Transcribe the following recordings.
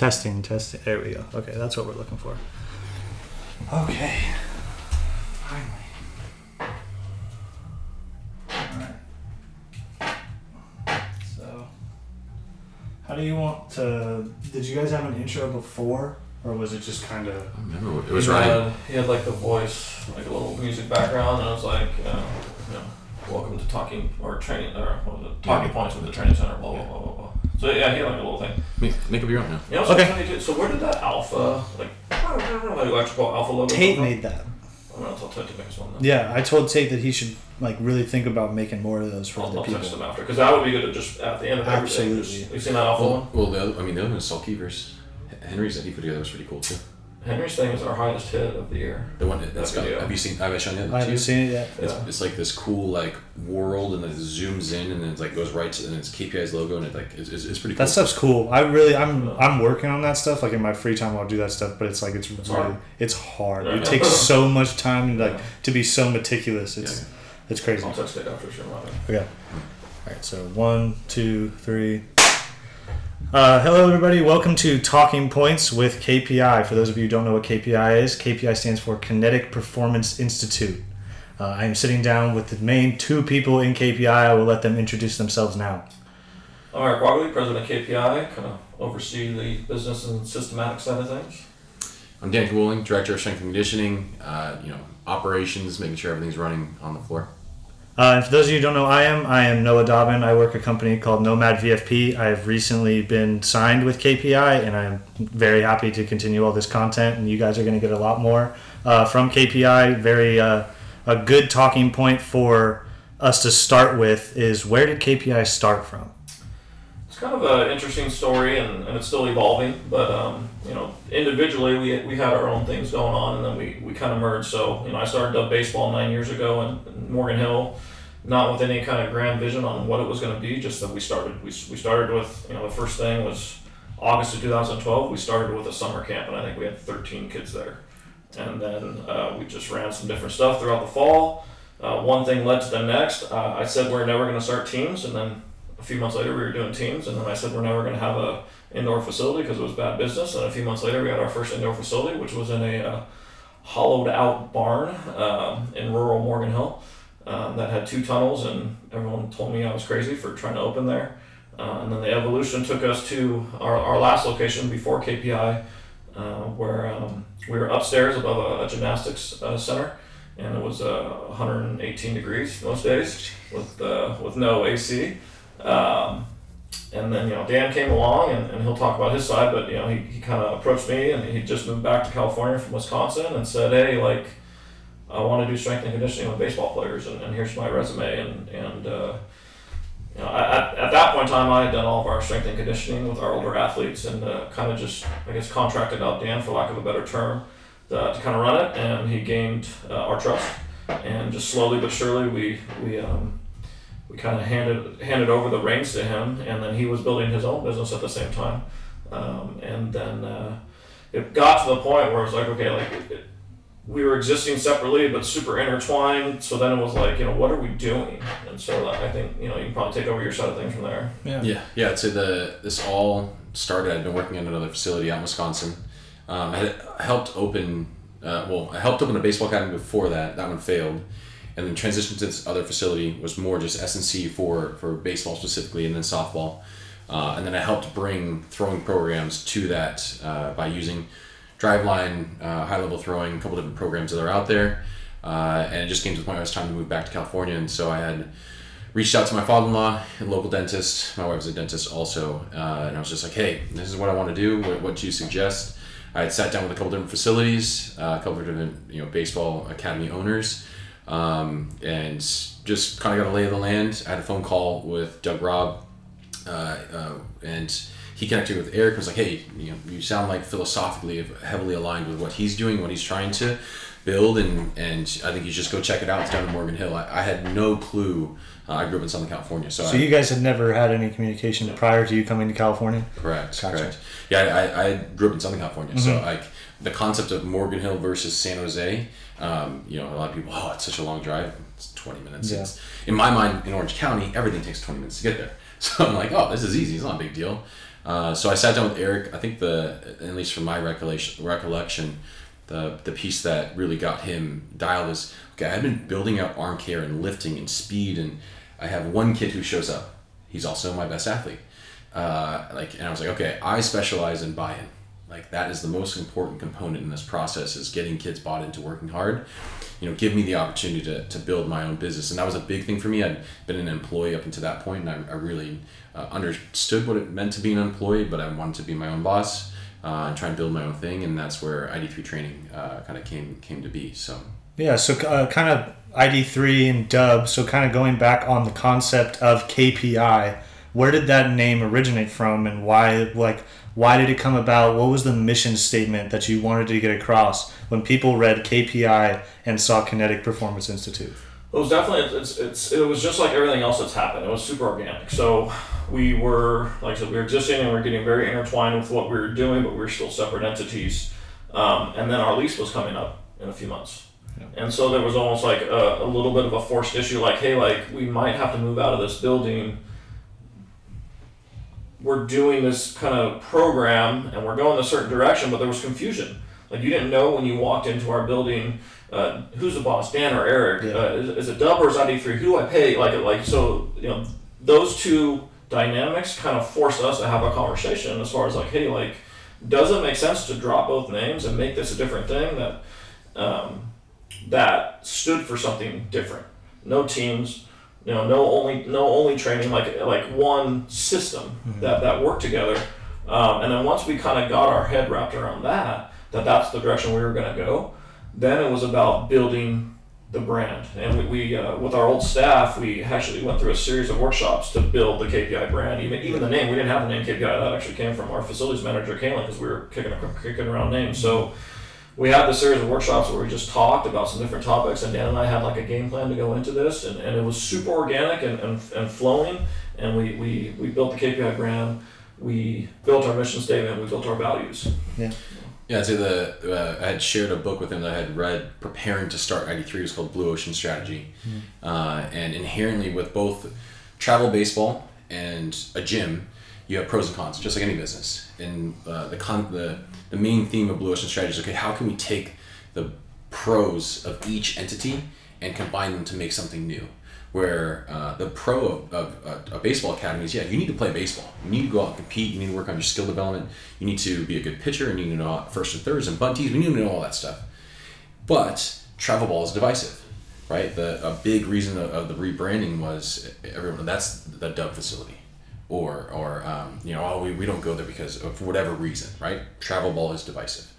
Testing, testing. There we go. Okay, that's what we're looking for. Okay. Finally. Alright. So, how do you want to. Did you guys have an intro before? Or was it just kind of. I remember what- it was he Ryan. Had, he had like the voice, like a little music background, and I was like, uh, you know, welcome to talking or training or what was it? Talking points with the training center. Blah blah blah blah blah. So yeah, he had like a little thing. Make, make up your own now. You know, so, Okay. funny, so where did that alpha like like electrical alpha logo? Tate come from? made that. I'm gonna tell Tate to make us one. Then. Yeah, I told Tate that he should like really think about making more of those for I'll, other I'll text people. him after because that would be good to just at the end of everything. Absolutely. Just, you seen that alpha one? Well, well, the other, I mean, the other one is Saul Keevers. Henry's that he put together was pretty cool too. Henry's thing is our highest hit of the year. The one that- that's That got. video. Have you seen? Have I shown you that? I you? haven't seen it yet. It's, Yeah. it's like this cool like world, and then it zooms in, and then it's like goes right to, and it's KPI's logo, and it like it's, it's, it's pretty cool. That stuff's cool. I really, I'm, I'm working on that stuff. Like in my free time, I'll do that stuff. But it's like it's, really, hard. it's hard. Yeah. It takes so much time, like Yeah. to be so meticulous. It's, Yeah. it's crazy. I'll text it after. Sure, Ryan. Okay. All right. So one, two, three. Uh, hello, everybody. Welcome to Talking Points with KPI. For those of you who don't know what KPI is, KPI stands for Kinetic Performance Institute. Uh, I am sitting down with the main two people in KPI. I will let them introduce themselves now. I'm Eric Wagley, president of KPI, kind of oversee the business and systematic side of things. I'm Dan Kowling, director of strength and conditioning. Uh, you know, operations, making sure everything's running on the floor. Uh, and for those of you who don't know, I am I am Noah Dobbin. I work at a company called Nomad VFP. I have recently been signed with KPI, and I'm very happy to continue all this content. And you guys are going to get a lot more uh, from KPI. Very uh, a good talking point for us to start with is where did KPI start from? It's kind of an interesting story, and, and it's still evolving. But um, you know, individually, we, we had our own things going on, and then we, we kind of merged. So you know, I started up baseball nine years ago in Morgan Hill, not with any kind of grand vision on what it was going to be. Just that we started. We, we started with you know the first thing was August of 2012. We started with a summer camp, and I think we had 13 kids there. And then uh, we just ran some different stuff throughout the fall. Uh, one thing led to the next. Uh, I said we're never going to start teams, and then a few months later we were doing teams, and then I said we're never going to have a indoor facility because it was bad business. And a few months later we had our first indoor facility, which was in a uh, hollowed out barn um, in rural Morgan Hill um, that had two tunnels, and everyone told me I was crazy for trying to open there. Uh, and then the evolution took us to our, our last location before KPI, uh, where um, we were upstairs above a, a gymnastics uh, center, and it was uh, 118 degrees most days with uh, with no AC. Um, and then you know Dan came along, and, and he'll talk about his side, but you know he, he kind of approached me, and he just moved back to California from Wisconsin, and said, "Hey, like, I want to do strength and conditioning with baseball players, and, and here's my resume." And and uh, you know, at, at that point in time, I had done all of our strength and conditioning with our older athletes, and uh, kind of just I guess contracted out Dan, for lack of a better term, to, to kind of run it, and he gained uh, our trust, and just slowly but surely we we. Um, we kind of handed handed over the reins to him, and then he was building his own business at the same time. Um, and then uh, it got to the point where it was like, okay, like it- we were existing separately but super intertwined. So then it was like, you know, what are we doing? And so I think you know you can probably take over your side of things from there. Yeah. Yeah, yeah. I'd say the this all started. I'd been working at another facility out in Wisconsin. Um, I had helped open. Uh, well, I helped open a baseball academy before that. That one failed, and then transitioned to this other facility was more just S and C for for baseball specifically, and then softball. Uh, and then I helped bring throwing programs to that uh, by using driveline, uh, high level throwing, a couple different programs that are out there. Uh, and it just came to the point where it was time to move back to California, and so I had reached out to my father-in-law, a local dentist. My wife's a dentist also, uh, and I was just like, "Hey, this is what I want to do. What, what do you suggest?" I had sat down with a couple different facilities, uh, a couple different you know baseball academy owners, um, and just kind of got a lay of the land. I had a phone call with Doug Robb, uh, uh, and he connected with Eric. Was like, "Hey, you know, you sound like philosophically heavily aligned with what he's doing, what he's trying to." build and and I think you just go check it out. It's down in Morgan Hill. I, I had no clue. Uh, I grew up in Southern California, so, So I, you guys had never had any communication prior to you coming to California? correct, Gotcha. correct. Yeah, I, I grew up in Southern California, so Mhm. like the concept of Morgan Hill versus San Jose. Um, you know, a lot of people, oh, it's such a long drive. It's twenty minutes. Yeah. It's, in my mind, in Orange County, everything takes twenty minutes to get there. So I'm like, oh, this is easy. It's not a big deal. Uh, so I sat down with Eric. I think the, at least from my recollection, recollection, the the piece that really got him dialed is okay. I've been building out arm care and lifting and speed, and I have one kid who shows up. He's also my best athlete. Uh, like, and I was like, okay, I specialize in buy-in. Like that is the most important component in this process is getting kids bought into working hard. You know, give me the opportunity to, to build my own business, and that was a big thing for me. I'd been an employee up until that point, and I, I really uh, understood what it meant to be an employee, but I wanted to be my own boss uh, and try and build my own thing, and that's where ID3 training uh, kind of came came to be. So yeah, so uh, kind of ID3 and Dub. So kind of going back on the concept of KPI, where did that name originate from, and why like why did it come about? What was the mission statement that you wanted to get across when people read KPI and saw Kinetic Performance Institute? It was definitely it's, it's it was just like everything else that's happened. It was super organic. So we were like I said, we were existing and we were getting very intertwined with what we were doing, but we were still separate entities. Um, and then our lease was coming up in a few months. Yeah. And so there was almost like a, a little bit of a forced issue, like, hey, like we might have to move out of this building. We're doing this kind of program and we're going a certain direction, but there was confusion. Like you didn't know when you walked into our building uh, who's the boss, Dan or Eric? Yeah. Uh, is, is, it Dub or is ID three? Who do I pay? Like like so you know those two dynamics kind of forced us to have a conversation as far as like hey like does it make sense to drop both names and make this a different thing that um, that stood for something different? No teams, you know, no only no only training like like one system mm-hmm. that that worked together. Um, and then once we kind of got our head wrapped around that, that that's the direction we were going to go then it was about building the brand. And we, we uh, with our old staff, we actually went through a series of workshops to build the KPI brand. Even even the name, we didn't have the name KPI. That actually came from our facilities manager, Kaylin, because we were kicking kicking around names. So we had this series of workshops where we just talked about some different topics, and Dan and I had like a game plan to go into this, and, and it was super organic and, and, and flowing. And we, we, we built the KPI brand. We built our mission statement. We built our values. Yeah. Yeah, I'd say the uh, I had shared a book with him that I had read preparing to start ID3. It was called Blue Ocean Strategy, mm. uh, and inherently with both travel baseball and a gym, you have pros and cons, just like any business. And uh, the con the the main theme of Blue Ocean Strategy is okay, how can we take the pros of each entity and combine them to make something new? Where uh, the pro of, of, uh, baseball academies, yeah, you need to play baseball. You need to go out and compete. You need to work on your skill development. You need to be a good pitcher. And you need to know first and thirds and bunties. We need to know all that stuff. But travel ball is divisive, right? The a big reason of, of the rebranding was everyone. That's the Dub facility, or or um, you know, oh, we, we don't go there because of whatever reason, right? Travel ball is divisive.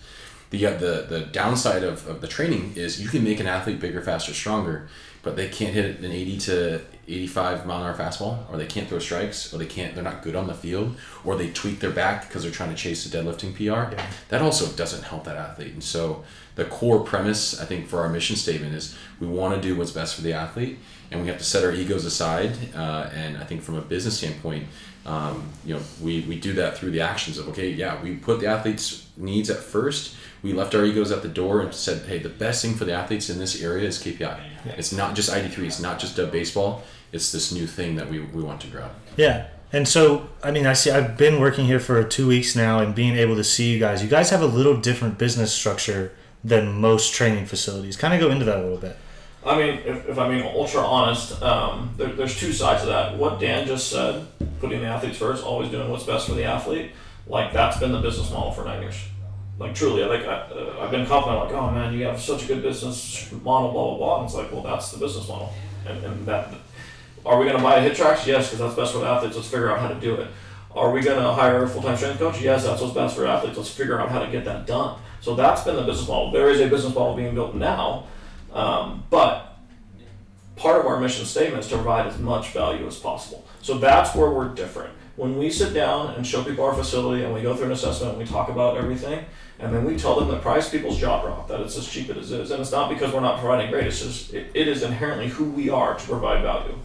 The, uh, the, the downside of, of the training is you can make an athlete bigger, faster, stronger, but they can't hit an 80 to 85 mile an hour fastball, or they can't throw strikes, or they can't, they're not good on the field, or they tweak their back because they're trying to chase a deadlifting PR. Yeah. That also doesn't help that athlete. And so the core premise, I think, for our mission statement is we want to do what's best for the athlete, and we have to set our egos aside. Uh, and I think from a business standpoint, um, you know, we, we do that through the actions of okay, yeah, we put the athlete's needs at first we left our egos at the door and said, hey, the best thing for the athletes in this area is KPI. Yeah. It's not just ID3, it's not just Dub baseball. It's this new thing that we, we want to grow. Yeah. And so, I mean, I see, I've been working here for two weeks now and being able to see you guys. You guys have a little different business structure than most training facilities. Kind of go into that a little bit. I mean, if, if I'm being ultra honest, um, there, there's two sides to that. What Dan just said, putting the athletes first, always doing what's best for the athlete, like that's been the business model for nine years like truly, like I, uh, I've been confident, like, oh man, you have such a good business model, blah blah blah. And it's like, well, that's the business model, and, and that. Are we going to buy a tracks? Yes, because that's best for the athletes. Let's figure out how to do it. Are we going to hire a full time strength coach? Yes, that's what's best for athletes. Let's figure out how to get that done. So that's been the business model. There is a business model being built now, um, but part of our mission statement is to provide as much value as possible. So that's where we're different. When we sit down and show people our facility and we go through an assessment and we talk about everything, and then we tell them the price, people's jaw drop, that it's as cheap as it is. And it's not because we're not providing great, it's just, it, it is inherently who we are to provide value.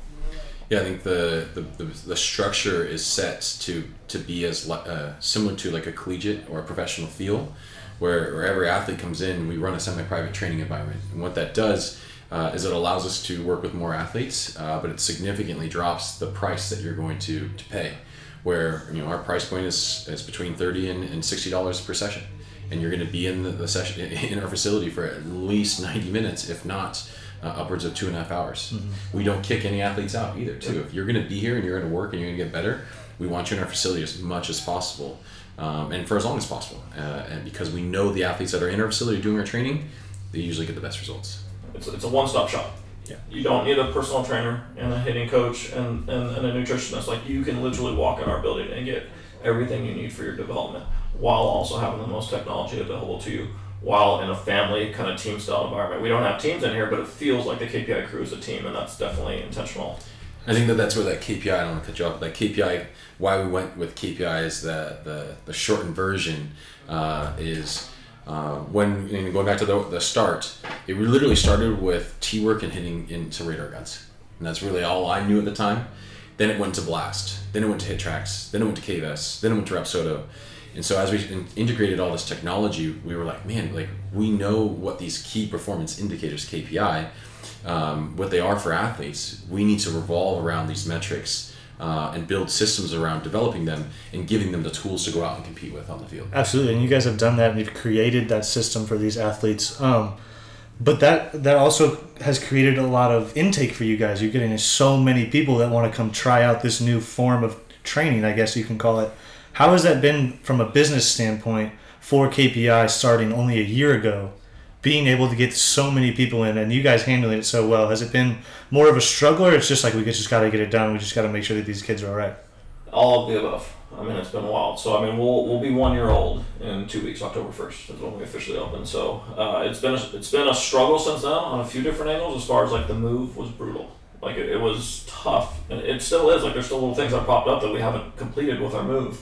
Yeah, I think the, the, the, the structure is set to, to be as uh, similar to like a collegiate or a professional feel, where, where every athlete comes in, we run a semi private training environment. And what that does uh, is it allows us to work with more athletes, uh, but it significantly drops the price that you're going to, to pay where you know our price point is, is between 30 and, and 60 dollars per session. And you're going to be in the, the session in our facility for at least 90 minutes if not uh, upwards of two and a half hours. We don't kick any athletes out either too. If you're going to be here and you're going to work and you're going to get better we want you in our facility as much as possible um, and for as long as possible uh, and because we know the athletes that are in our facility doing our training they usually get the best results It's, it's a one stop shop. Yeah. You don't need a personal trainer and a hitting coach and, and, and a nutritionist. Like you can literally walk in our building and get everything you need for your development while also having the most technology available to you while in a family kind of team style environment. We don't have teams in here, but it feels like the KPI crew is a team and that's definitely intentional. I think that that's where that KPI. I don't want to cut you off. But that KPI. Why we went with KPI is the the, the shortened version uh, is uh, when going back to the, the start. It literally started with T work and hitting into radar guns, and that's really all I knew at the time. Then it went to blast. Then it went to HitTrax. Then it went to K-Vest. Then it went to Rapsodo. And so as we in- integrated all this technology, we were like, man, like we know what these key performance indicators KPI um, what they are for athletes, we need to revolve around these metrics uh, and build systems around developing them and giving them the tools to go out and compete with on the field. Absolutely, and you guys have done that, and you've created that system for these athletes. Um, but that that also has created a lot of intake for you guys. You're getting so many people that want to come try out this new form of training, I guess you can call it. How has that been from a business standpoint for KPI starting only a year ago? Being able to get so many people in, and you guys handling it so well, has it been more of a struggle, or it's just like we just got to get it done? We just got to make sure that these kids are all right. All of the above. I mean, it's been wild. So I mean, we'll we'll be one year old in two weeks. October first is when we officially open. So uh, it's been a, it's been a struggle since then on a few different angles. As far as like the move was brutal. Like it, it was tough, and it still is. Like there's still little things that popped up that we haven't completed with our move.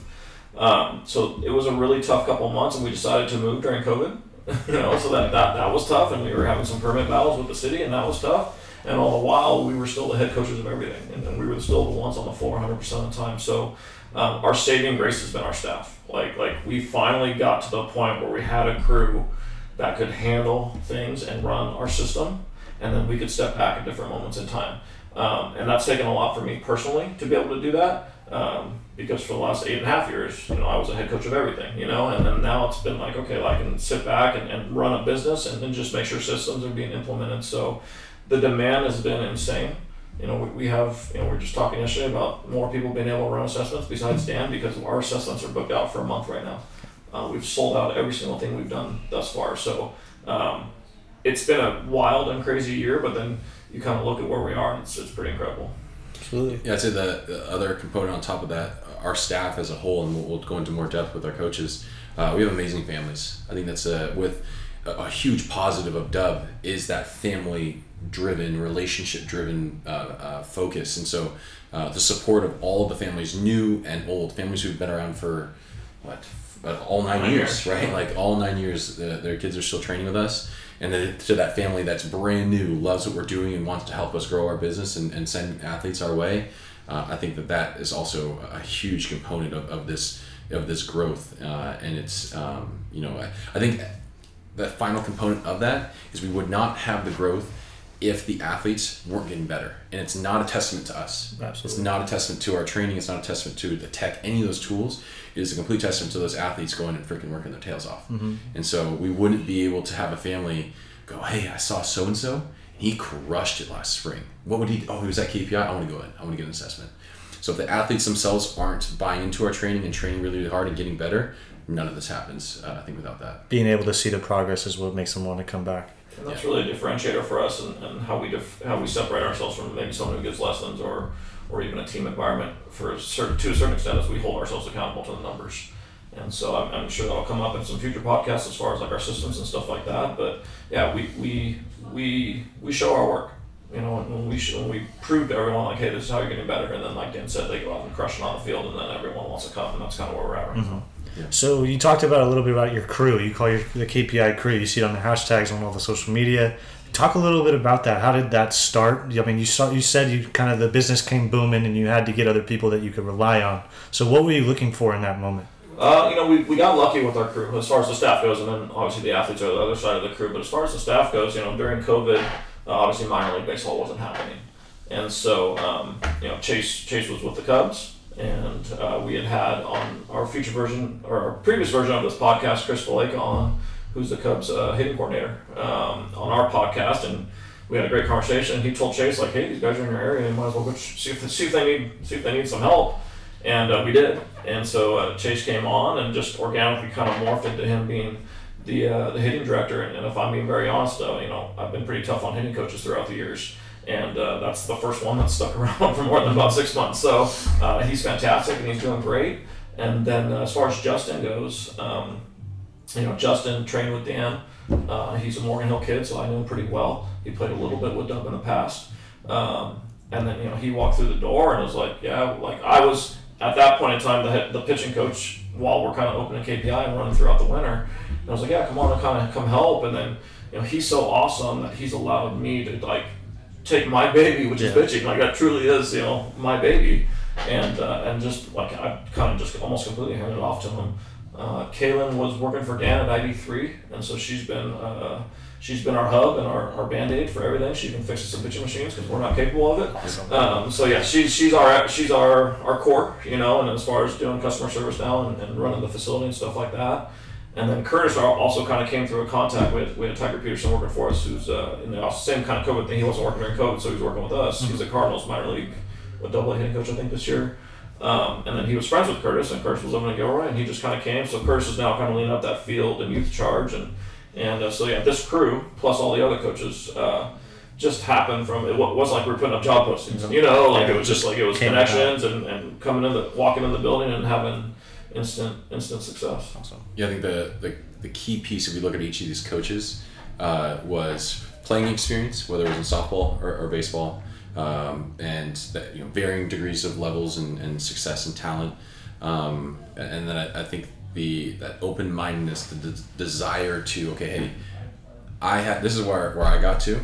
Um, so it was a really tough couple months, and we decided to move during COVID. you know, so that, that that was tough, and we were having some permit battles with the city, and that was tough. And all the while, we were still the head coaches of everything, and, and we were still the ones on the floor 100% of the time. So um, our saving grace has been our staff. Like like we finally got to the point where we had a crew that could handle things and run our system, and then we could step back at different moments in time. Um, and that's taken a lot for me personally to be able to do that. Um, because for the last eight and a half years, you know, I was a head coach of everything, you know, and then now it's been like, okay, well, I can sit back and, and run a business and then just make sure systems are being implemented. So the demand has been insane. You know, we, we have, you know, we were just talking yesterday about more people being able to run assessments besides Dan because our assessments are booked out for a month right now. Uh, we've sold out every single thing we've done thus far. So um, it's been a wild and crazy year, but then you kind of look at where we are and it's, it's pretty incredible. Absolutely. Yeah, I'd say the, the other component on top of that, our staff as a whole, and we'll, we'll go into more depth with our coaches. Uh, we have amazing families. I think that's a, with a, a huge positive of Dub is that family driven, relationship driven uh, uh, focus, and so uh, the support of all of the families, new and old, families who've been around for what uh, all nine, Nine years, years. right? Like all nine years, their kids are still training with us. And then to that family that's brand new, loves what we're doing, and wants to help us grow our business and, and send athletes our way. Uh, I think that that is also a huge component of, of this of this growth, uh, and it's um, you know I, I think the final component of that is we would not have the growth if the athletes weren't getting better, and it's not a testament to us. It's not a testament to our training. It's not a testament to the tech, any of those tools. It is a complete testament to those athletes going and freaking working their tails off. And so we wouldn't be able to have a family go, hey, I saw so and so. He crushed it last spring. What would he? Oh, he was at KPI. I want to go in. I want to get an assessment. So if the athletes themselves aren't buying into our training and training really, really hard and getting better, none of this happens. Uh, I think without that. Being able to see the progress is what makes them want to come back. And that's really a differentiator for us and, and how we def- how we separate ourselves from maybe someone who gives lessons or or even a team environment for a certain to a certain extent as we hold ourselves accountable to the numbers. And so I'm, I'm sure that'll come up in some future podcasts as far as like our systems and stuff like that. But yeah, we we we we show our work. You know, when we show, when we prove to everyone like, hey, this is how you're getting better, and then like Dan said, they go out and crush it on the field, and then everyone wants to come, and that's kind of where we're at right now. Mm-hmm. So you talked about a little bit about your crew. You call your the KPI crew. You see it on the hashtags on all the social media. Talk a little bit about that. How did that start? I mean, you saw you said you kind of the business came booming and you had to get other people that you could rely on. So what were you looking for in that moment? Uh, you know, we, we got lucky with our crew as far as the staff goes, and then obviously the athletes are the other side of the crew. But as far as the staff goes, you know, during COVID, uh, obviously minor league baseball wasn't happening, and so um, you know Chase Chase was with the Cubs, and uh, we had had on our future version or our previous version of this podcast, Chris Valaika on, who's the Cubs uh, hitting coordinator, um, on our podcast, and we had a great conversation. He told Chase like, "Hey, these guys are in your area. You might as well go see if see if they need see if they need some help." And uh, we did. And so uh, Chase came on and just organically kind of morphed into him being the uh, the hitting director. And, and if I'm being very honest, though, you know, I've been pretty tough on hitting coaches throughout the years. And uh, that's the first one that stuck around for more than about six months. So uh, he's fantastic and he's doing great. And then uh, as far as Justin goes, um, you know, Justin trained with Dan. Uh, he's a Morgan Hill kid, so I know him pretty well. He played a little bit with Dub in the past. Um, and then, you know, he walked through the door and was like, yeah, like I was at that point in time, the, the pitching coach, while we're kind of opening KPI and running throughout the winter, and I was like, yeah, come on and kind of come help. And then, you know, he's so awesome that he's allowed me to like take my baby, which is pitching. Like that truly is, you know, my baby. And uh, and just like I kind of just almost completely handed it off to him. Uh, Kaylin was working for Dan at ID3, and so she's been uh, she's been our hub and our, our band-aid for everything. She can fix some pitching machines because we're not capable of it. Um, so yeah, she's she's our she's our, our core, you know, and as far as doing customer service now and, and running the facility and stuff like that. And then Curtis also kind of came through a contact with, with Tyger Pederson working for us, who's uh, in the same kind of COVID thing. He wasn't working during COVID, so he's working with us. Mm-hmm. He's a Cardinals minor league, a double A hitting coach, I think, this year. Um, and then he was friends with Curtis, and Curtis was living in Gilroy, and he just kind of came. So Curtis is now kind of leading up that field and youth charge, and and uh, so yeah, this crew plus all the other coaches uh, just happened from it wasn't like we were putting up job postings, you know, like it was just like it was connections and, and coming in the walking in the building and having instant instant success. Awesome. Yeah, I think the, the, the key piece, if we look at each of these coaches, uh, was playing experience, whether it was in softball or, or baseball, um, and that, you know varying degrees of levels and, and success and talent. Um, and then I, I, think the that open mindedness, the de- desire to okay, hey, I have this is where where I got to,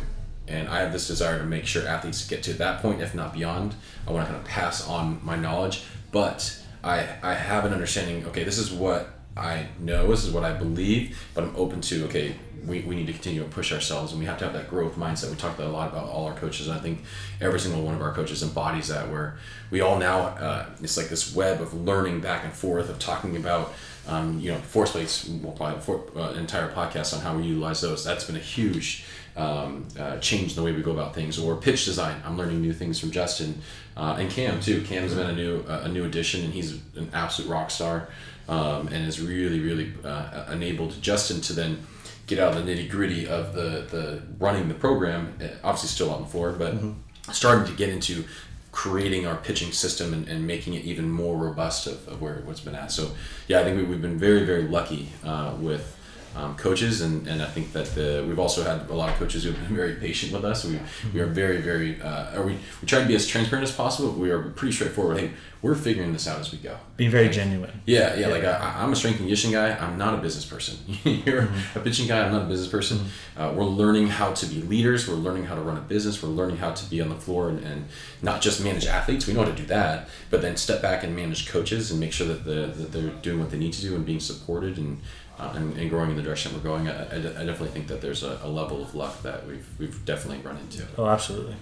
and I have this desire to make sure athletes get to that point, if not beyond. I want to kind of pass on my knowledge, but I I have an understanding. Okay, this is what I know. This is what I believe. But I'm open to okay. We, we need to continue to push ourselves, and we have to have that growth mindset. We talked a lot about all our coaches, and I think every single one of our coaches embodies that. Where we all now, uh, it's like this web of learning back and forth, of talking about um, you know, force plates, we'll probably uh, entire podcast on how we utilize those. That's been a huge um, uh, change the way we go about things. Or pitch design. I'm learning new things from Justin uh, and Cam too. Cam's been a new uh, a new addition, and he's an absolute rock star, um, and has really really uh, enabled Justin to then get out of the nitty gritty of the the running the program. Uh, obviously, still on the floor, but. Mm-hmm. Starting to get into creating our pitching system and, and making it even more robust of, of where what's been at. So yeah, I think we, we've been very very lucky uh, with um, coaches, and, and I think that the, we've also had a lot of coaches who have been very patient with us. We, we are very, very, uh, or we, we try to be as transparent as possible. we are pretty straightforward. Hey, we're figuring this out as we go. Being very like, genuine. Yeah, yeah. yeah. Like I, am a strength and conditioning guy. I'm not a business person. You're mm-hmm. a pitching guy. I'm not a business person. Mm-hmm. Uh, we're learning how to be leaders. We're learning how to run a business. We're learning how to be on the floor and, and not just manage athletes. We know how to do that, but then step back and manage coaches and make sure that the that they're doing what they need to do and being supported and uh, and, and, growing in the direction we're going, I, I, definitely think that there's a, a, level of luck that we've, we've definitely run into. Oh, absolutely.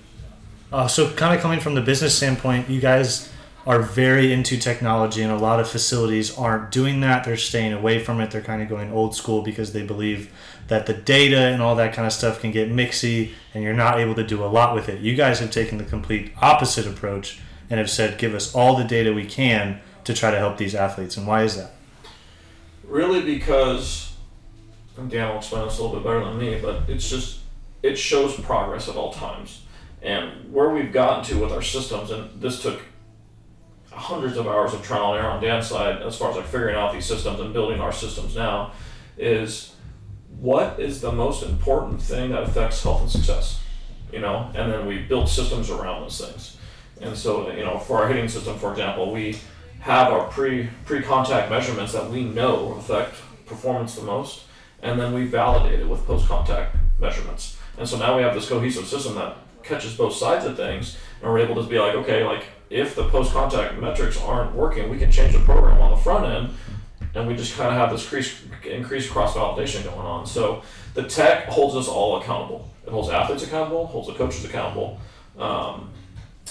Uh, so, kind of coming from the business standpoint, you guys are very into technology, and a lot of facilities aren't doing that. They're staying away from it. They're kind of going old school because they believe that the data and all that kind of stuff can get mixy, and you're not able to do a lot with it. You guys have taken the complete opposite approach and have said, give us all the data we can to try to help these athletes. And why is that? Really because Dan will explain this a little bit better than me, but it's just it shows progress at all times. And where we've gotten to with our systems, and this took hundreds of hours of trial and error on Dan's side as far as like figuring out these systems and building our systems now, is what is the most important thing that affects health and success, you know? And then we build systems around those things. And so, you know, for our hitting system, for example, we have our pre pre contact measurements that we know affect performance the most, and then we validate it with post contact measurements. And so now we have this cohesive system that catches both sides of things, and we're able to be like, okay, like if the post contact metrics aren't working, we can change the program on the front end, and we just kind of have this increased, increased cross validation going on. So the tech holds us all accountable. It holds athletes accountable, holds the coaches accountable. Um,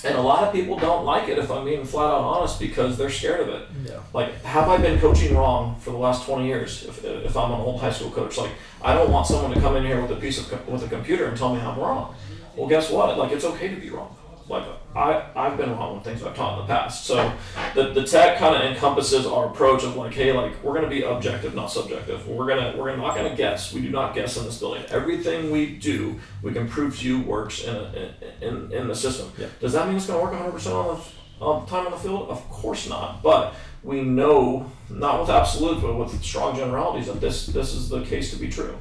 And a lot of people don't like it if I'm being flat out honest because they're scared of it. Yeah. Like, have I been coaching wrong for the last 20 years if, if I'm an old high school coach? Like, I don't want someone to come in here with a piece of with a computer and tell me I'm wrong. Well, guess what? Like, it's okay to be wrong. Like, I, I've been wrong with things I've taught in the past. So, the, the tech kind of encompasses our approach of like, hey, like, we're going to be objective, not subjective. We're going to, we're not going to guess. We do not guess in this building. Everything we do, we can prove to you works in, a, in, in the system. Yeah. Does that mean it's going to work 100% on the, time on the field? Of course not. But we know, not with absolutes, but with strong generalities, that this this is the case to be true.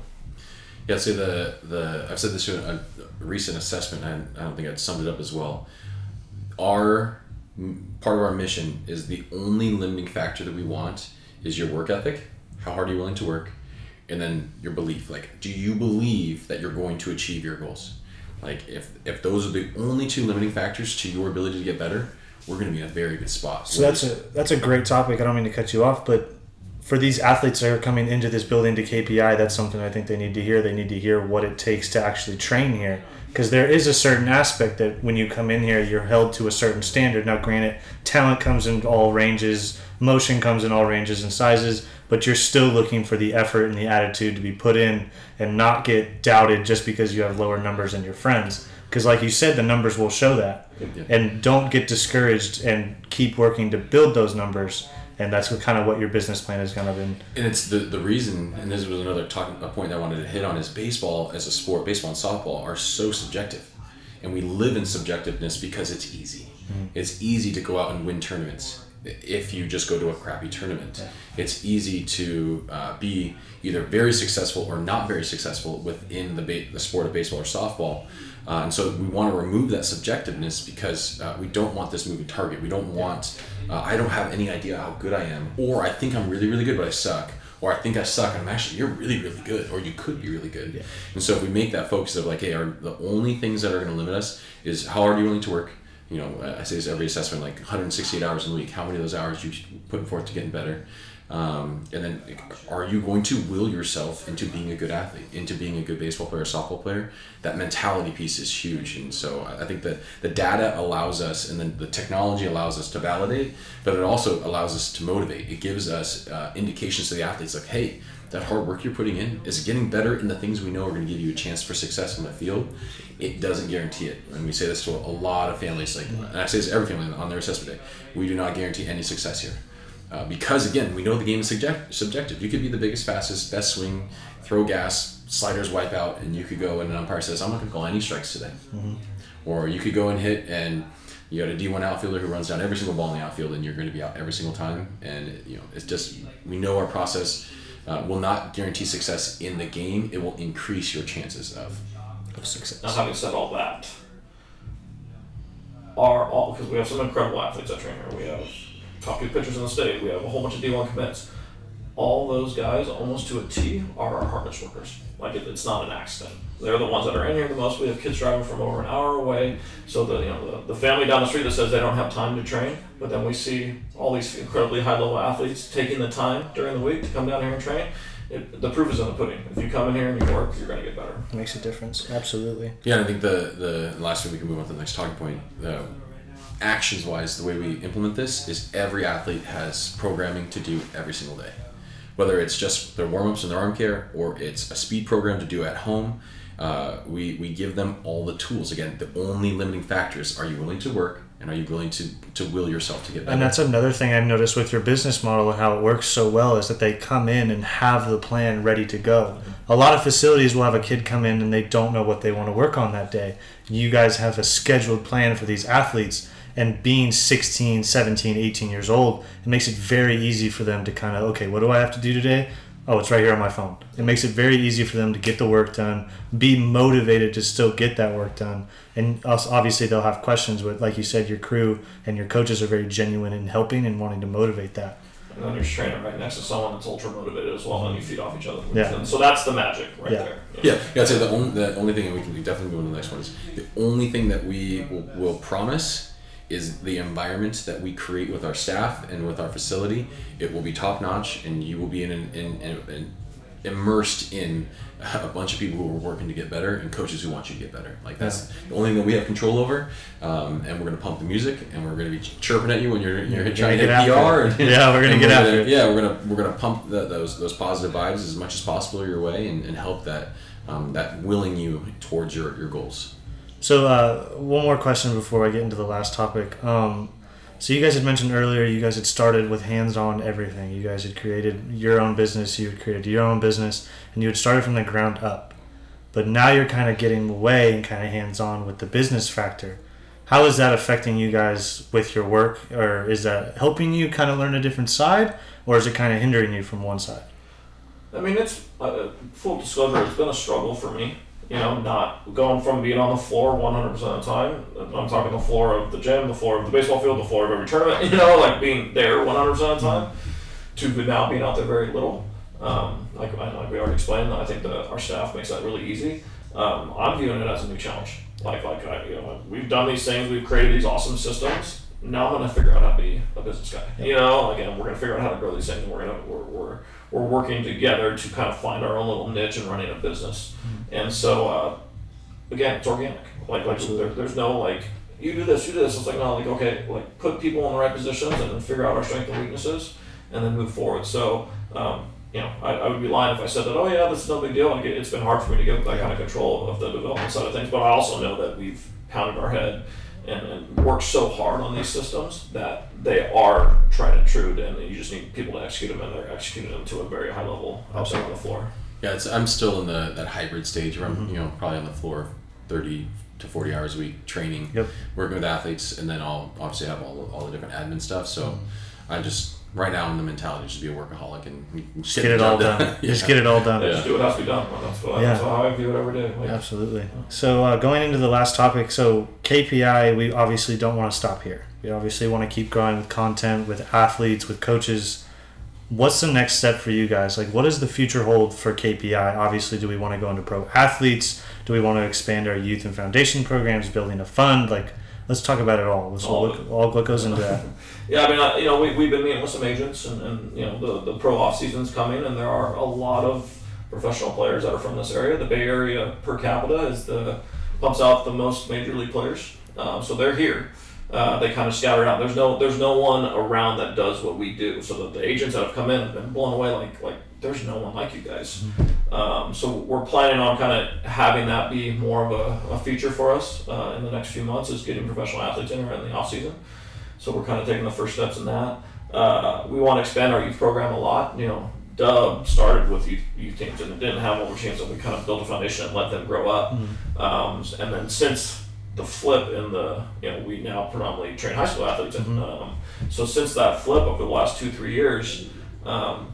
Yeah, I'd the the I've said this in a, a recent assessment, and I don't think I'd summed it up as well. Our part of our mission is the only limiting factor that we want is your work ethic. How hard are you willing to work? And then your belief. Like, do you believe that you're going to achieve your goals? Like, if if those are the only two limiting factors to your ability to get better, we're going to be in a very good spot. So that's a that's a great topic. I don't mean to cut you off, but for these athletes that are coming into this building to KPI, that's something I think they need to hear. They need to hear what it takes to actually train here. Because there is a certain aspect that when you come in here, you're held to a certain standard. Now, granted, talent comes in all ranges, motion comes in all ranges and sizes, but you're still looking for the effort and the attitude to be put in and not get doubted just because you have lower numbers than your friends. Because, like you said, the numbers will show that. Yeah. And don't get discouraged and keep working to build those numbers and that's what, kind of what your business plan is kind of been. And it's the the reason, and this was another talk, a point that I wanted to hit on is baseball as a sport, baseball and softball are so subjective, and we live in subjectiveness because it's easy. It's easy to go out and win tournaments if you just go to a crappy tournament. It's easy to uh, be either very successful or not very successful within the ba- the sport of baseball or softball. Uh, and so we want to remove that subjectiveness because uh, we don't want this moving target. We don't want, uh, I don't have any idea how good I am, or I think I'm really, really good, but I suck, or I think I suck, and I'm actually, you're really, really good, or you could be really good. Yeah. And so if we make that focus of like, hey, are the only things that are going to limit us is how hard are you willing to work? You know, I say this every assessment, like 168 hours in a week. How many of those hours you putting forth to getting better? Um, and then, are you going to will yourself into being a good athlete, into being a good baseball player, softball player? That mentality piece is huge, and so I think that the data allows us, and then the technology allows us to validate, but it also allows us to motivate. It gives us uh, indications to the athletes, like, hey, that hard work you're putting in is getting better in the things we know are going to give you a chance for success in the field. It doesn't guarantee it, and we say this to a lot of families. Like, and I say this to every family on their assessment day: we do not guarantee any success here. Uh, because again, we know the game is subject- subjective. You could be the biggest, fastest, best swing, throw gas, sliders wipe out, and you could go and an umpire says, "I'm not going to call any strikes today," or you could go and hit and you got a D1 outfielder who runs down every single ball in the outfield, and you're going to be out every single time. And you know, it's just we know our process uh, will not guarantee success in the game. It will increase your chances of. Of success. Now, having said all that, are all because we have some incredible athletes at train here. We have top two pitchers in the state. We have a whole bunch of D1 commits. All those guys, almost to a T, are our hardest workers. Like it, it's not an accident. They're the ones that are in here the most. We have kids driving from over an hour away. So the you know the, the family down the street that says they don't have time to train, but then we see all these incredibly high level athletes taking the time during the week to come down here and train. It, the proof is in the pudding. If you come in here and you work, you're going to get better. It makes a difference. Absolutely. Yeah, and I think the the last thing we can move on to the next talking point. The actions wise, the way we implement this is every athlete has programming to do every single day, whether it's just their warm ups and their arm care or it's a speed program to do at home. Uh, we we give them all the tools. Again, the only limiting factors: are you willing to work and are you willing to to will yourself to get better? And that's another thing I've noticed with your business model and how it works so well is that they come in and have the plan ready to go. A lot of facilities will have a kid come in and they don't know what they want to work on that day. You guys have a scheduled plan for these athletes and being 16, 17, 18 years old, it makes it very easy for them to kind of, okay, what do I have to do today? Oh, it's right here on my phone. It makes it very easy for them to get the work done, be motivated to still get that work done. And also, obviously, they'll have questions, but like you said, your crew and your coaches are very genuine in helping and wanting to motivate that. And then there's training right next to someone that's ultra motivated as well, and you feed off each other. Yeah. And so that's the magic right Yeah. there. Yeah, yeah. I'd say the only the only thing that we can definitely go on to the next one is the only thing that we will, will promise is the environment that we create with our staff and with our facility. It will be top notch, and you will be in an, in, in, in immersed in a bunch of people who are working to get better and coaches who want you to get better. Like that's the only thing that we have control over. Um, and we're gonna pump the music and we're gonna be chirping at you when you're you're We're trying to hit get PR. And. Yeah, we're gonna get after it. Yeah, we're gonna we're gonna pump the, those those positive vibes as much as possible your way and, and help that um, that willing you towards your your goals. So, uh, one more question before I get into the last topic. Um, so, you guys had mentioned earlier you guys had started with hands on everything. You guys had created your own business, you had created your own business, and you had started from the ground up. But now you're kind of getting away and kind of hands on with the business factor. How is that affecting you guys with your work? Or is that helping you kind of learn a different side? Or is it kind of hindering you from one side? I mean, it's uh, full disclosure. It's been a struggle for me. You know, not going from being on the floor 100% of the time. I'm talking the floor of the gym, the floor of the baseball field, the floor of every tournament. You know, like being there 100% of the time, to now being out there very little. Um, like, like we already explained, I think that our staff makes that really easy. Um, I'm viewing it as a new challenge. Like, like I, you know, we've done these things, we've created these awesome systems. Now I'm gonna figure out how to be a business guy. You know, again, we're gonna figure out how to grow these things, we're gonna we're, we're we're working together to kind of find our own little niche in running a business. And so, uh, again, it's organic. Like, like there, there's no like, you do this, you do this. It's like, no, like, okay, like put people in the right positions and then figure out our strengths and weaknesses and then move forward. So, um, you know, I, I would be lying if I said that, oh yeah, this is no big deal. Like, it, it's been hard for me to get that kind of control of the development side of things. But I also know that we've pounded our head and, and worked so hard on these systems that they are tried and true. And you just need people to execute them and they're executing them to a very high level out there on the floor. Yeah, it's, I'm still in the that hybrid stage where I'm mm-hmm. you know probably on the floor thirty to forty hours a week training, Yep. working with athletes, and then I'll obviously have all all the different admin stuff. So mm-hmm. I just right now in the mentality just be a workaholic and Just get it all done. Just get it all done. Yeah. Just do what has to be done. That's, what, Yeah. that's how I view it every day. Like, Absolutely. So uh, going into the last topic, so KPI, we obviously don't want to stop here. We obviously want to keep growing with content, with athletes, with coaches. What's the next step for you guys? Like, what does the future hold for KPI? Obviously, do we want to go into pro athletes? Do we want to expand our youth and foundation programs, building a fund? Like, let's talk about it all. Let's All all, of all what goes into that. Yeah, I mean, you know, we, we've been meeting with some agents, and, and you know, the, the pro off season's coming, and there are a lot of professional players that are from this area. The Bay Area per capita is the pumps out the most major league players, um, so they're here. Uh, they kind of scattered out. There's no there's no one around that does what we do. So that the agents that have come in have been blown away. Like like there's no one like you guys. Um, so we're planning on kind of having that be more of a, a feature for us uh, in the next few months is getting professional athletes in in the off season. So we're kind of taking the first steps in that. Uh, we want to expand our youth program a lot. You know, Dub started with youth, youth teams and it didn't have older teams, and we kind of built a foundation and let them grow up. Um, and then since the flip in the, you know, we now predominantly train high school athletes. And, um, so since that flip over the last two, three years, um,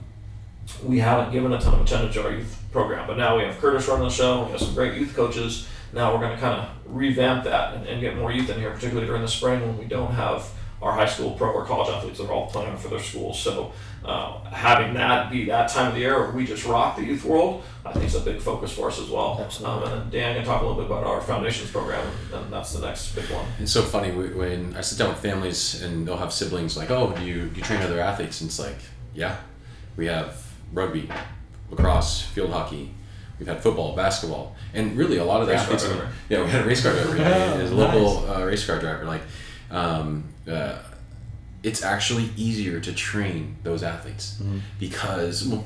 we haven't given a ton of attention to our youth program. But now we have Curtis running the show. We have some great youth coaches. Now we're going to kind of revamp that and, and get more youth in here, particularly during the spring when we don't have our high school pro or college athletes that are all playing for their schools. So uh, having that be that time of the year where we just rock the youth world, I think is a big focus for us as well. Absolutely. Um, and Dan can talk a little bit about our foundations program, and that's the next big one. It's so funny when I sit down with families and they'll have siblings like, "Oh, do you do you train other athletes?" And it's like, "Yeah, we have rugby, lacrosse, field hockey, we've had football, basketball, and really a lot of the Race car athletes. driver. Yeah, we had a race car driver. Yeah, a local uh, race car driver, like, um, uh, it's actually easier to train those athletes because, well,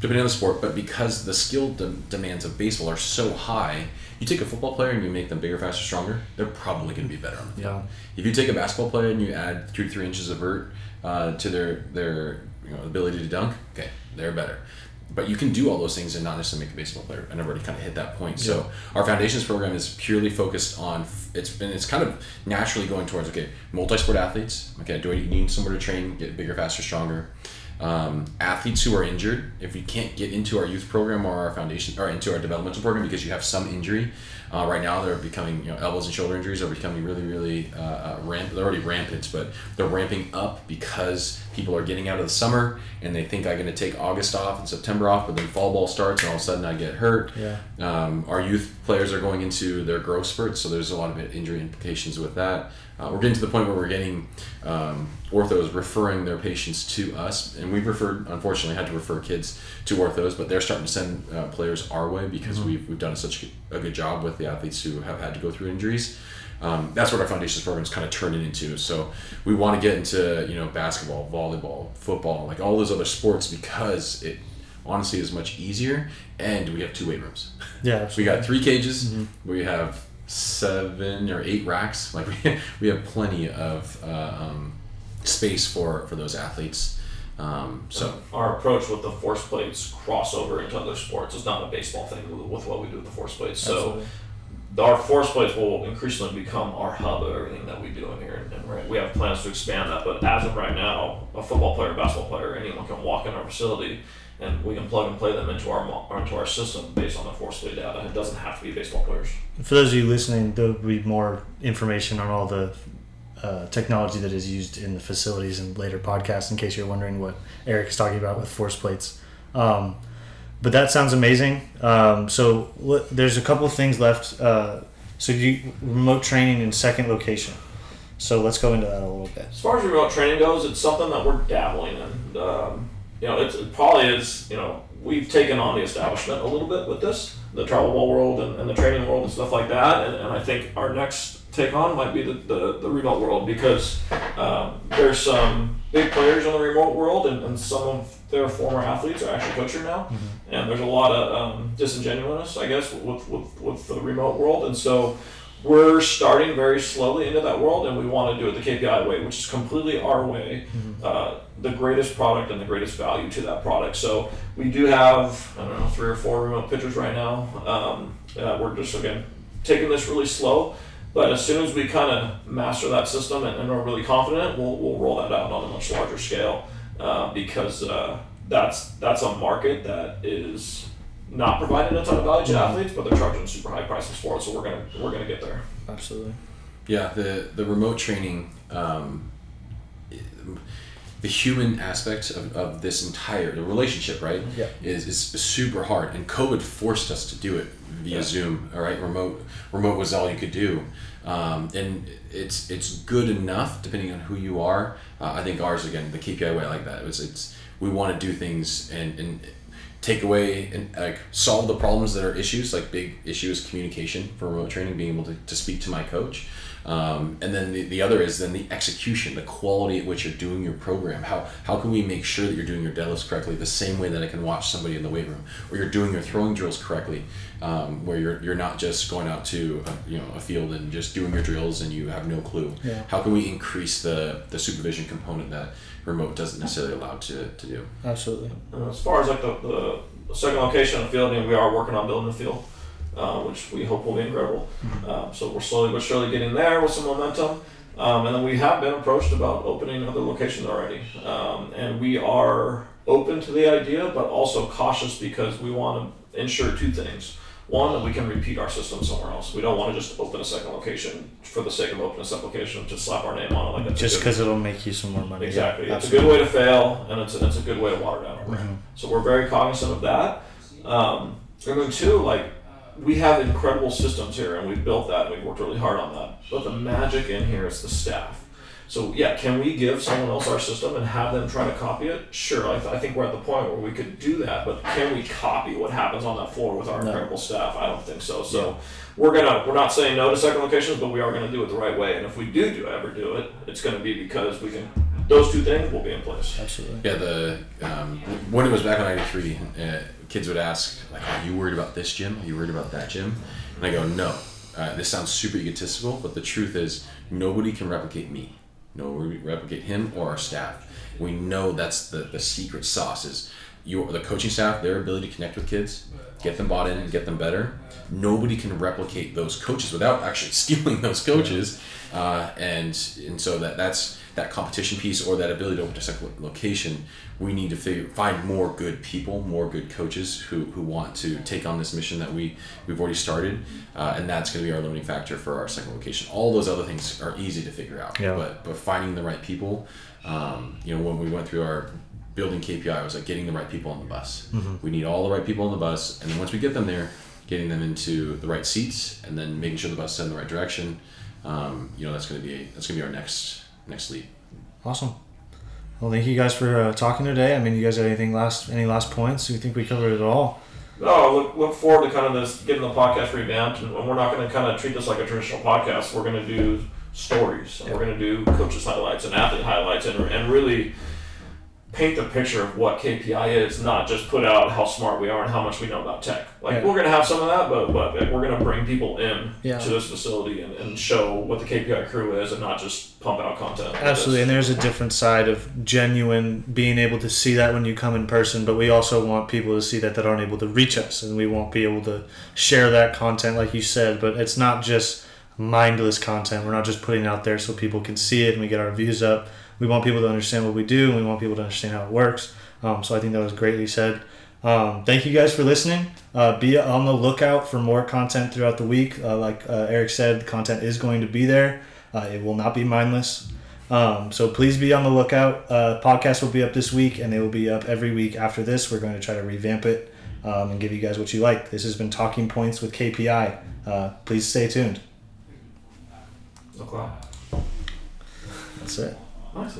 depending on the sport, but because the skill de- demands of baseball are so high, you take a football player and you make them bigger, faster, stronger, they're probably going to be better on the field. Yeah. If you take a basketball player and you add two to three inches of vert uh, to their their you know ability to dunk, okay, they're better. But you can do all those things and not necessarily make a baseball player. And I've already kind of hit that point. So our foundations program is purely focused on it's and it's kind of naturally going towards okay, multi-sport athletes. Okay, do you need somewhere to train, get bigger, faster, stronger? Um, athletes who are injured, if we can't get into our youth program or our foundation or into our developmental program because you have some injury, uh, right now they're becoming you know elbows and shoulder injuries are becoming really really uh, uh, ramp. They're already rampant, but they're ramping up because people are getting out of the summer and they think I'm going to take August off and September off, but then fall ball starts and all of a sudden I get hurt. Yeah. Um, our youth players are going into their growth spurts, so there's a lot of injury implications with that. Uh, we're getting to the point where we're getting um, orthos referring their patients to us, and we've referred, unfortunately, had to refer kids to orthos, but they're starting to send uh, players our way because Mm-hmm. we've, we've done such a good job with the athletes who have had to go through injuries. Um, that's what our foundations program is kind of turning into. So we want to get into you know basketball, volleyball, football, like all those other sports because it honestly is much easier, and we have two weight rooms. Yeah, We got three cages. We have seven or eight racks. Like we, we have plenty of uh, um, space for for those athletes. Um, so our approach with the force plates crossover into other sports. It's not a baseball thing with- with what we do with the force plates. So Absolutely. Our force plates will increasingly become our hub of everything that we do in here, and, and we're- have plans to expand that. But as of right now, a football player, basketball player, anyone can walk in our facility, and we can plug and play them into our into our system based on the force plate data. It doesn't have to be baseball players. For those of you listening, there'll be more information on all the uh, technology that is used in the facilities in later podcasts. In case you're wondering what Eric is talking about with force plates, um, but that sounds amazing. Um, so what, there's a couple of things left. Uh, so you remote training in second location. So let's go into that a little bit. As far as remote training goes, it's something that we're dabbling in. Um, you know, it's, it probably is, you know, we've taken on the establishment a little bit with this, the travel ball world and, and the training world and stuff like that. And, and I think our next take on might be the, the, the remote world because um, there's some big players in the remote world and, and some of their former athletes are actually coaching now. And there's a lot of um, disingenuousness, I guess, with, with, with the remote world. And so we're starting very slowly into that world, and we want to do it the KPI way, which is completely our way, uh, the greatest product and the greatest value to that product. So we do have, I don't know, three or four remote pitchers right now. Um, uh, we're just again taking this really slow, but as soon as we kind of master that system and, and are really confident, we'll, we'll roll that out on a much larger scale uh, because uh, that's that's a market that is not providing a ton of value to athletes, but they're charging super high prices for it. So we're gonna we're gonna get there. Absolutely. yeah, the the remote training, um, the human aspect of, of this entire the relationship, right? Yeah. Is is super hard, and COVID forced us to do it via Yeah. Zoom. All right, remote remote was all you could do, um, and it's it's good enough depending on who you are. Uh, I think ours again the KPI way I like that. It was it's we want to do things and and take away and like solve the problems that are issues like big issues communication for remote training being able to, to speak to my coach. Um, and then the, the other is then the execution the quality at which you're doing your program. How how can we make sure that you're doing your deadlifts correctly the same way that I can watch somebody in the weight room or you're doing your throwing drills correctly um, where you're, you're not just going out to a, you know a field and just doing your drills and you have no clue Yeah. how can we increase the the supervision component that remote doesn't necessarily allow to, to do Absolutely. Uh, as far as like the, the second location of the field, you know, we are working on building the field, uh, which we hope will be incredible. Um, so we're slowly but surely getting there with some momentum. Um, and then we have been approached about opening other locations already. Um, and we are open to the idea, but also cautious because we want to ensure two things. One, that we can repeat our system somewhere else. We don't want to just open a second location for the sake of opening a second location, just slap our name on it like Just because it'll make you some more money. Exactly. Yeah, it's a good way to fail, and it's a, it's a good way to water down a brand. Mhm. So we're very cognizant of that. Um, and then two, like we have incredible systems here, and we've built that, and we've worked really hard on that. But the magic in here is the staff. So yeah, can we give someone else our system and have them try to copy it? Sure, I, th- I think we're at the point where we could do that. But can we copy what happens on that floor with our No. incredible staff? I don't think so. So we're gonna we're not saying no to second locations, but we are gonna do it the right way. And if we do do ever do it, it's gonna be because we can. Those two things will be in place. Absolutely. Yeah, the um, when it was back in '93, uh, kids would ask like, "Are you worried about this gym? Are you worried about that gym?" And I go, "No." Uh, this sounds super egotistical, but the truth is, nobody can replicate me. Nobody can replicate him or our staff. We know that's the, the secret sauce is your the coaching staff, their ability to connect with kids, get them bought in, and get them better. Nobody can replicate those coaches without actually stealing those coaches, uh, and and so that that's that competition piece or that ability to open a second location, we need to figure find more good people, more good coaches who, who want to take on this mission that we we've already started, uh, and that's going to be our limiting factor for our second location. All those other things are easy to figure out, Yeah. but but finding the right people, um, you know, when we went through our building KPI, it was like getting the right people on the bus. We need all the right people on the bus, and then once we get them there, getting them into the right seats, and then making sure the bus is in the right direction. Um, you know, that's going to be that's going to be our next next lead. Awesome. Well, thank you guys for uh, talking today. I mean, you guys have anything last any last points? Do you think we covered it all. No, I look look forward to kind of this getting the podcast revamped, and we're not going to kind of treat this like a traditional podcast. We're going to do stories, and we're going to do coaches highlights and athlete highlights, and and really paint the picture of what KPI is, not just put out how smart we are and how much we know about tech. Like Yeah. we're going to have some of that, but but we're going to bring people in Yeah. to this facility and, and show what the KPI crew is, and not just pump out content. Absolutely, and there's a different side of genuine being able to see that when you come in person, but we also want people to see that that aren't able to reach us, and we won't be able to share that content, like you said. But it's not just mindless content. We're not just putting it out there so people can see it and we get our views up. We want people to understand what we do, and we want people to understand how it works. Um, so I think that was greatly said. Um, thank you guys for listening. Uh, be on the lookout for more content throughout the week. Uh, like uh, Eric said, the content is going to be there. Uh, it will not be mindless. Um, so please be on the lookout. Uh, podcast will be up this week, and they will be up every week after this. We're going to try to revamp it um, and give you guys what you like. This has been Talking Points with KPI. Uh, please stay tuned. That's it. Nice.